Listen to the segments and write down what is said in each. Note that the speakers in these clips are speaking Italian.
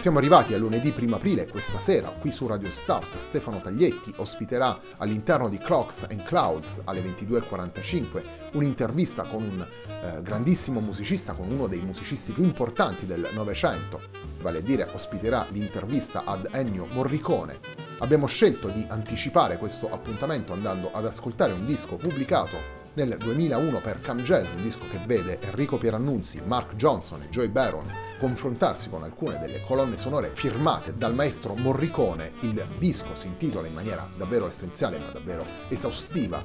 Siamo arrivati a lunedì 1 aprile, questa sera, qui su Radio Start, Stefano Taglietti ospiterà all'interno di Clocks and Clouds alle 22.45 un'intervista con un eh, grandissimo musicista, con uno dei musicisti più importanti del Novecento, vale a dire ospiterà l'intervista ad Ennio Morricone. Abbiamo scelto di anticipare questo appuntamento andando ad ascoltare un disco pubblicato nel 2001 per Cam Jazz, un disco che vede Enrico Pierannunzi, Mark Johnson e Joy Baron confrontarsi con alcune delle colonne sonore firmate dal maestro Morricone. Il disco si intitola in maniera davvero essenziale ma davvero esaustiva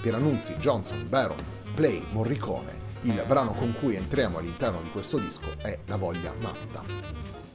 Pierannunzi, Johnson, Baron, Play, Morricone. Il brano con cui entriamo all'interno di questo disco è La voglia matta.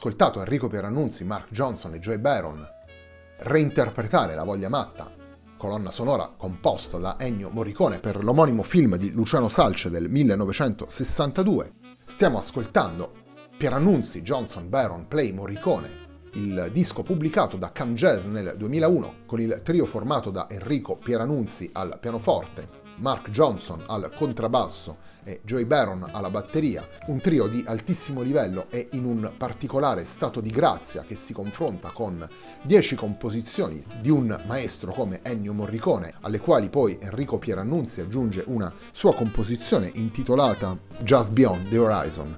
Ascoltato Enrico Pierannunzi, Mark Johnson e Joy Baron reinterpretare La voglia matta, colonna sonora composta da Ennio Morricone per l'omonimo film di Luciano Salce del 1962. Stiamo ascoltando Pierannunzi, Johnson, Baron, Play, Morricone, il disco pubblicato da Cam Jazz nel 2001 con il trio formato da Enrico Pieranunzi al pianoforte, Mark Johnson al contrabbasso e Joey Baron alla batteria, un trio di altissimo livello e in un particolare stato di grazia che si confronta con 10 composizioni di un maestro come Ennio Morricone, alle quali poi Enrico Pierannunzi aggiunge una sua composizione intitolata Just Beyond the Horizon,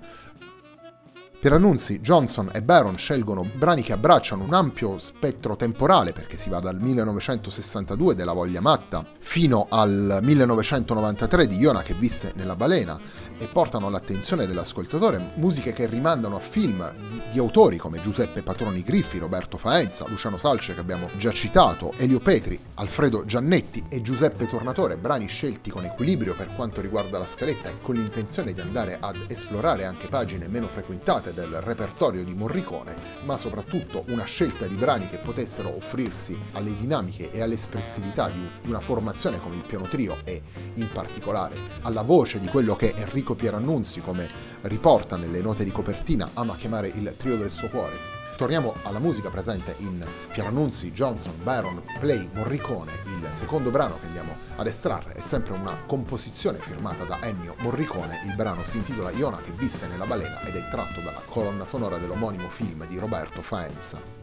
per annunzi, Johnson e Baron scelgono brani che abbracciano un ampio spettro temporale, perché si va dal 1962 della Voglia Matta fino al 1993 di Iona che visse nella balena, e portano all'attenzione dell'ascoltatore musiche che rimandano a film di, di, autori come Giuseppe Patroni Griffi, Roberto Faenza, Luciano Salce che abbiamo già citato, Elio Petri, Alfredo Giannetti e Giuseppe Tornatore, brani scelti con equilibrio per quanto riguarda la scaletta e con l'intenzione di andare ad esplorare anche pagine meno frequentate del repertorio di Morricone, ma soprattutto una scelta di brani che potessero offrirsi alle dinamiche e all'espressività di una formazione come il piano trio e in particolare alla voce di quello che Enrico Pierannunzi, come riporta nelle note di copertina, ama chiamare il trio del suo cuore. Torniamo alla musica presente in Pierannunzi, Johnson, Baron, Play, Morricone. Il secondo brano che andiamo ad estrarre è sempre una composizione firmata da Ennio Morricone. Il brano si intitola Iona che visse nella balena ed è tratto dalla colonna sonora dell'omonimo film di Roberto Faenza.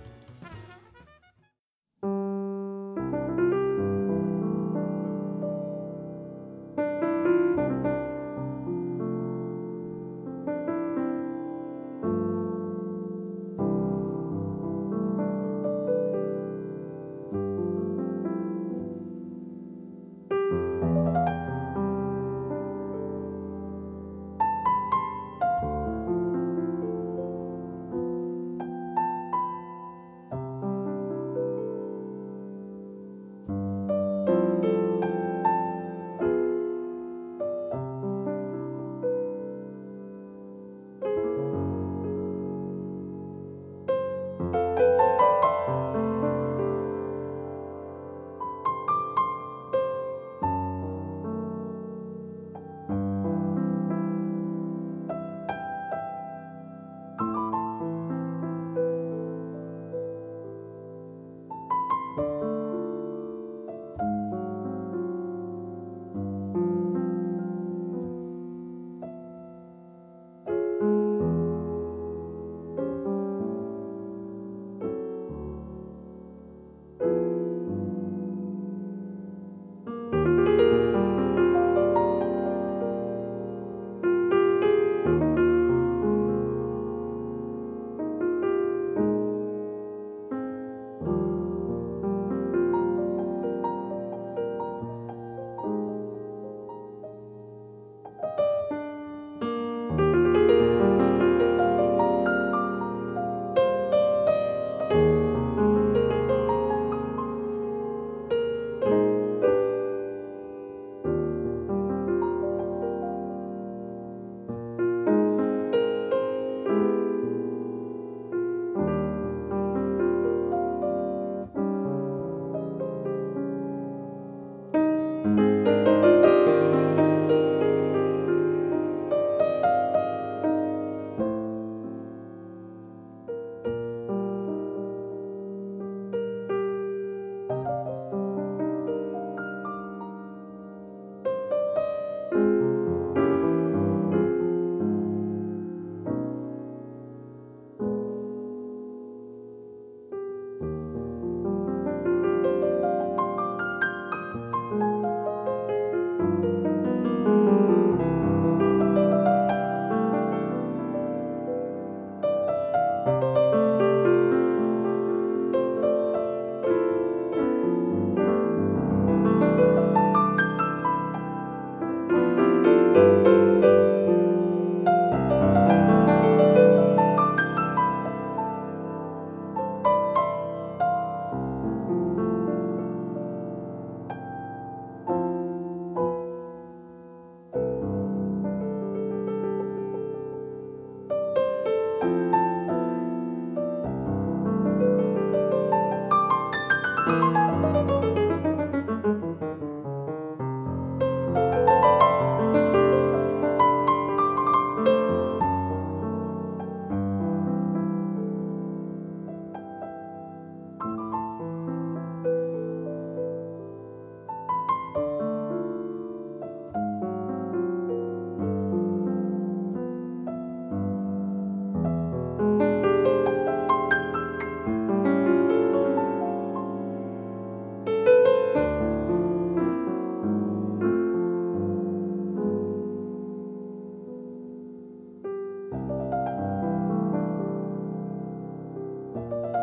あ!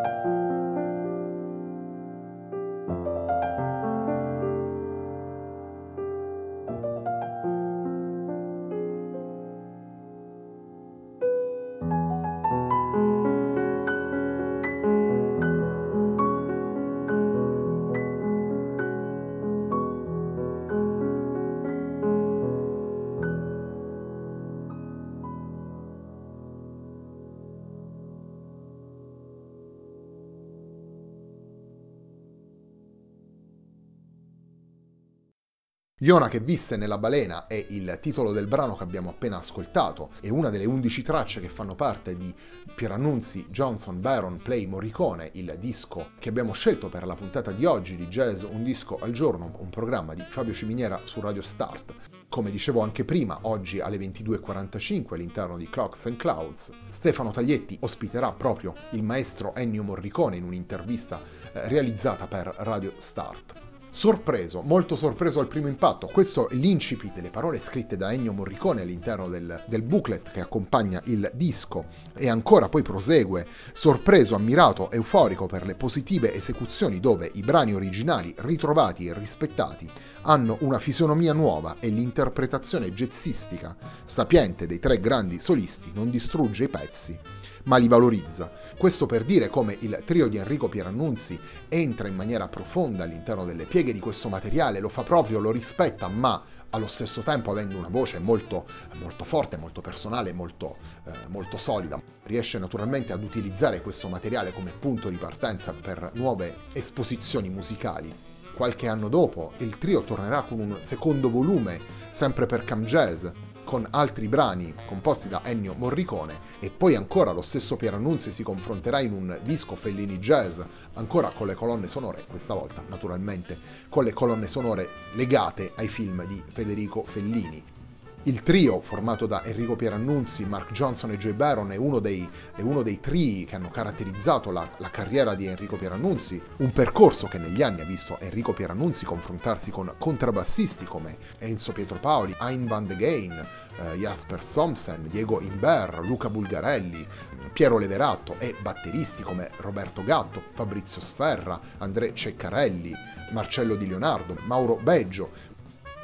Iona che visse nella balena è il titolo del brano che abbiamo appena ascoltato e una delle undici tracce che fanno parte di Pierannunzi, Johnson, Baron, Play, Morricone, il disco che abbiamo scelto per la puntata di oggi di Jazz Un disco al giorno, un programma di Fabio Ciminiera su Radio Start. Come dicevo anche prima, oggi alle 22.45 all'interno di Clocks and Clouds, Stefano Taglietti ospiterà proprio il maestro Ennio Morricone in un'intervista eh, realizzata per Radio Start. Sorpreso, molto sorpreso al primo impatto, questo è l'incipit delle parole scritte da Ennio Morricone all'interno del, del booklet che accompagna il disco. E ancora poi prosegue, sorpreso, ammirato, euforico per le positive esecuzioni dove i brani originali ritrovati e rispettati hanno una fisionomia nuova e l'interpretazione jazzistica sapiente dei tre grandi solisti non distrugge i pezzi ma li valorizza. Questo per dire come il trio di Enrico Pierannunzi entra in maniera profonda all'interno delle pieghe di questo materiale, lo fa proprio, lo rispetta, ma allo stesso tempo avendo una voce molto, molto forte, molto personale, molto, eh, molto solida. Riesce naturalmente ad utilizzare questo materiale come punto di partenza per nuove esposizioni musicali. Qualche anno dopo il trio tornerà con un secondo volume, sempre per Cam Jazz, con altri brani composti da Ennio Morricone e poi ancora lo stesso Pierannunzi si confronterà in un disco Fellini Jazz, ancora con le colonne sonore, questa volta naturalmente con le colonne sonore legate ai film di Federico Fellini. Il trio, formato da Enrico Pierannunzi, Mark Johnson e Joy Baron, è uno dei, è uno dei trii che hanno caratterizzato la, la, carriera di Enrico Pierannunzi, un percorso che negli anni ha visto Enrico Pierannunzi confrontarsi con contrabbassisti come Enzo Pietropaoli, Hein van de Gein, eh, Jasper Somsen, Diego Imber, Luca Bulgarelli, Piero Leveratto e batteristi come Roberto Gatto, Fabrizio Sferra, André Ceccarelli, Marcello Di Leonardo, Mauro Beggio,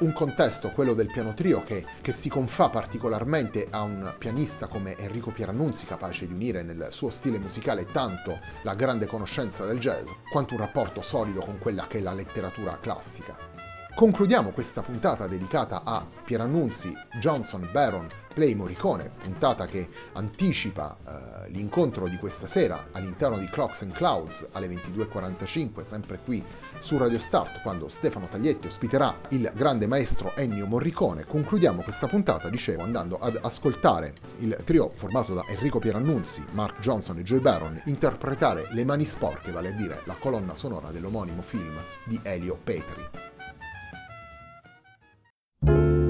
un contesto, quello del piano trio, che, che, si confà particolarmente a un pianista come Enrico Pierannunzi, capace di unire nel suo stile musicale tanto la grande conoscenza del jazz, quanto un rapporto solido con quella che è la letteratura classica. Concludiamo questa puntata dedicata a Pierannunzi, Johnson, Baron, Play Morricone, puntata che anticipa eh, l'incontro di questa sera all'interno di Clocks and Clouds alle 22.45, sempre qui su Radio Start, quando Stefano Taglietti ospiterà il grande maestro Ennio Morricone. Concludiamo questa puntata, dicevo, andando ad ascoltare il trio formato da Enrico Pierannunzi, Mark Johnson e Joy Baron interpretare Le mani sporche, vale a dire la colonna sonora dell'omonimo film di Elio Petri. thank you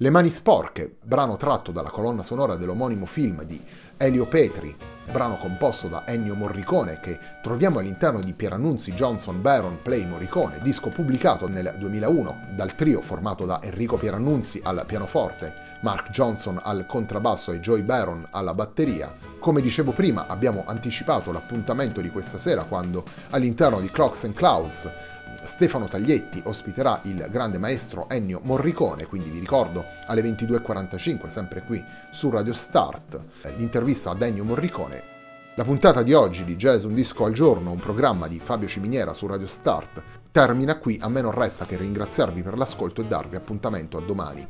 Le mani sporche, brano tratto dalla colonna sonora dell'omonimo film di Elio Petri, brano composto da Ennio Morricone che troviamo all'interno di Pierannunzi Johnson Baron Play Morricone, disco pubblicato nel 2001 dal trio formato da Enrico Pierannunzi al pianoforte, Mark Johnson al contrabbasso e Joy Baron alla batteria. Come dicevo prima, abbiamo anticipato l'appuntamento di questa sera quando all'interno di Clocks and Clouds Stefano Taglietti ospiterà il grande maestro Ennio Morricone, quindi vi ricordo alle 22.45, sempre qui su Radio Start, l'intervista ad Ennio Morricone. La puntata di oggi di Jazz Un Disco al Giorno, un programma di Fabio Ciminiera su Radio Start, termina qui, a me non resta che ringraziarvi per l'ascolto e darvi appuntamento a domani.